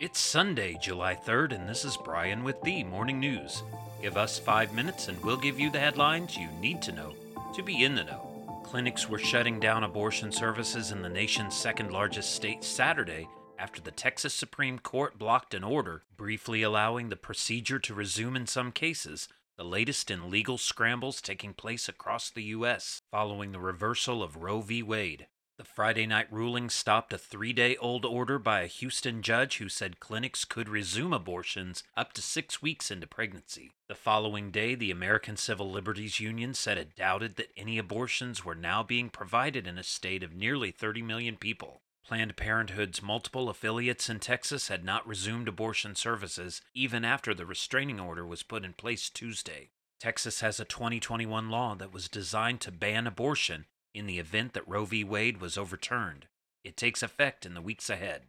It's Sunday, July 3rd, and this is Brian with the Morning News. Give us five minutes and we'll give you the headlines you need to know to be in the know. Clinics were shutting down abortion services in the nation's second largest state Saturday after the Texas Supreme Court blocked an order briefly allowing the procedure to resume in some cases, the latest in legal scrambles taking place across the U.S. following the reversal of Roe v. Wade. The Friday night ruling stopped a three day old order by a Houston judge who said clinics could resume abortions up to six weeks into pregnancy. The following day, the American Civil Liberties Union said it doubted that any abortions were now being provided in a state of nearly 30 million people. Planned Parenthood's multiple affiliates in Texas had not resumed abortion services even after the restraining order was put in place Tuesday. Texas has a 2021 law that was designed to ban abortion in the event that Roe v. Wade was overturned. It takes effect in the weeks ahead.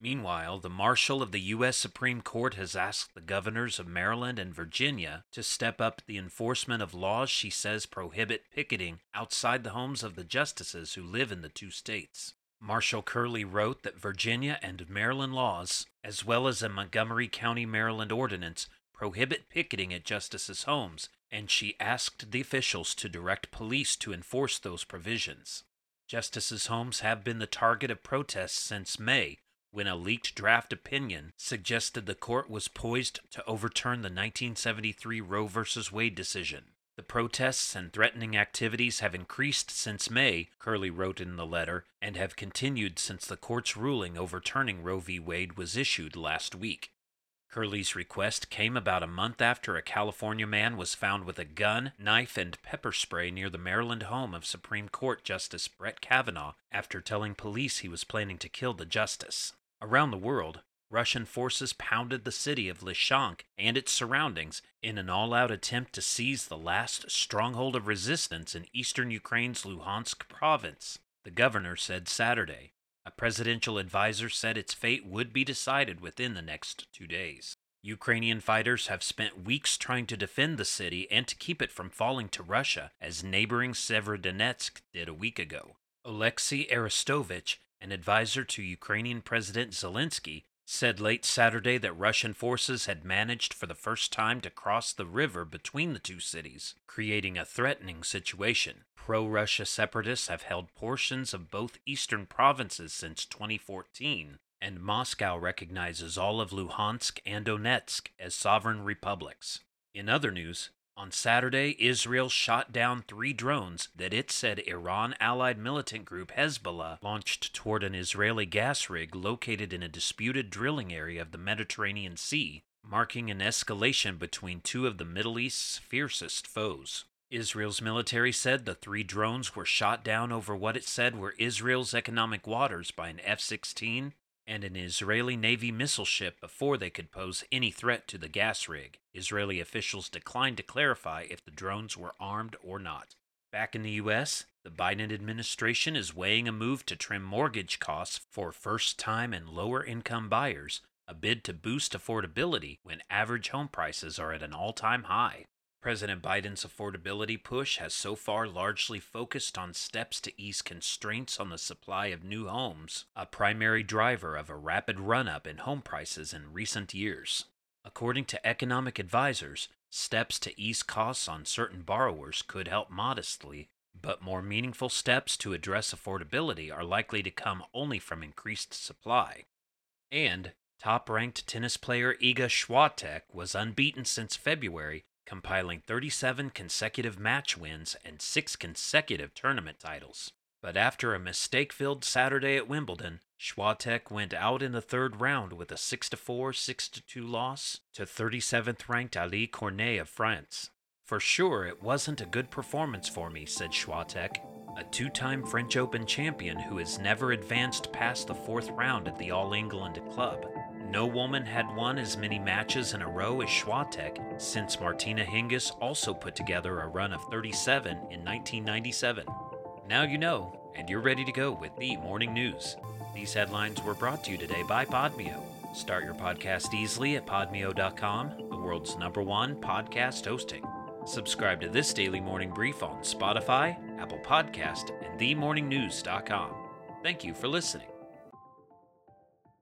Meanwhile, the Marshal of the U.S. Supreme Court has asked the governors of Maryland and Virginia to step up the enforcement of laws she says prohibit picketing outside the homes of the justices who live in the two states. Marshal Curley wrote that Virginia and Maryland laws, as well as a Montgomery County, Maryland ordinance, prohibit picketing at justices' homes and she asked the officials to direct police to enforce those provisions. Justices' homes have been the target of protests since May, when a leaked draft opinion suggested the court was poised to overturn the 1973 Roe v. Wade decision. The protests and threatening activities have increased since May, Curley wrote in the letter, and have continued since the court's ruling overturning Roe v. Wade was issued last week. Curley's request came about a month after a California man was found with a gun, knife, and pepper spray near the Maryland home of Supreme Court Justice Brett Kavanaugh after telling police he was planning to kill the justice. Around the world, Russian forces pounded the city of Lysychansk and its surroundings in an all out attempt to seize the last stronghold of resistance in eastern Ukraine's Luhansk province, the governor said Saturday. A presidential advisor said its fate would be decided within the next two days. Ukrainian fighters have spent weeks trying to defend the city and to keep it from falling to Russia, as neighboring Severodonetsk did a week ago. Oleksiy Arestovich, an advisor to Ukrainian President Zelensky, said late Saturday that Russian forces had managed for the first time to cross the river between the two cities, creating a threatening situation. Pro Russia separatists have held portions of both eastern provinces since 2014, and Moscow recognizes all of Luhansk and Donetsk as sovereign republics. In other news, on Saturday, Israel shot down three drones that it said Iran allied militant group Hezbollah launched toward an Israeli gas rig located in a disputed drilling area of the Mediterranean Sea, marking an escalation between two of the Middle East's fiercest foes. Israel's military said the three drones were shot down over what it said were Israel's economic waters by an F 16 and an Israeli Navy missile ship before they could pose any threat to the gas rig. Israeli officials declined to clarify if the drones were armed or not. Back in the U.S., the Biden administration is weighing a move to trim mortgage costs for first time and lower income buyers, a bid to boost affordability when average home prices are at an all time high. President Biden's affordability push has so far largely focused on steps to ease constraints on the supply of new homes, a primary driver of a rapid run up in home prices in recent years. According to economic advisors, steps to ease costs on certain borrowers could help modestly, but more meaningful steps to address affordability are likely to come only from increased supply. And top ranked tennis player Iga Swiatek was unbeaten since February compiling 37 consecutive match wins and six consecutive tournament titles. But after a mistake filled Saturday at Wimbledon, Swiatek went out in the third round with a 6 4, 6 2 loss to 37th ranked Alizé Cornet of France. For sure, it wasn't a good performance for me, said Swiatek, a two time French Open champion who has never advanced past the fourth round at the All England Club. No woman had won as many matches in a row as Swiatek since Martina Hingis also put together a run of 37 in 1997. Now you know, and you're ready to go with the morning news. These headlines were brought to you today by Podmeo. Start your podcast easily at podmeo.com, the world's number one podcast hosting. Subscribe to this daily morning brief on Spotify, Apple Podcast, and themorningnews.com. Thank you for listening.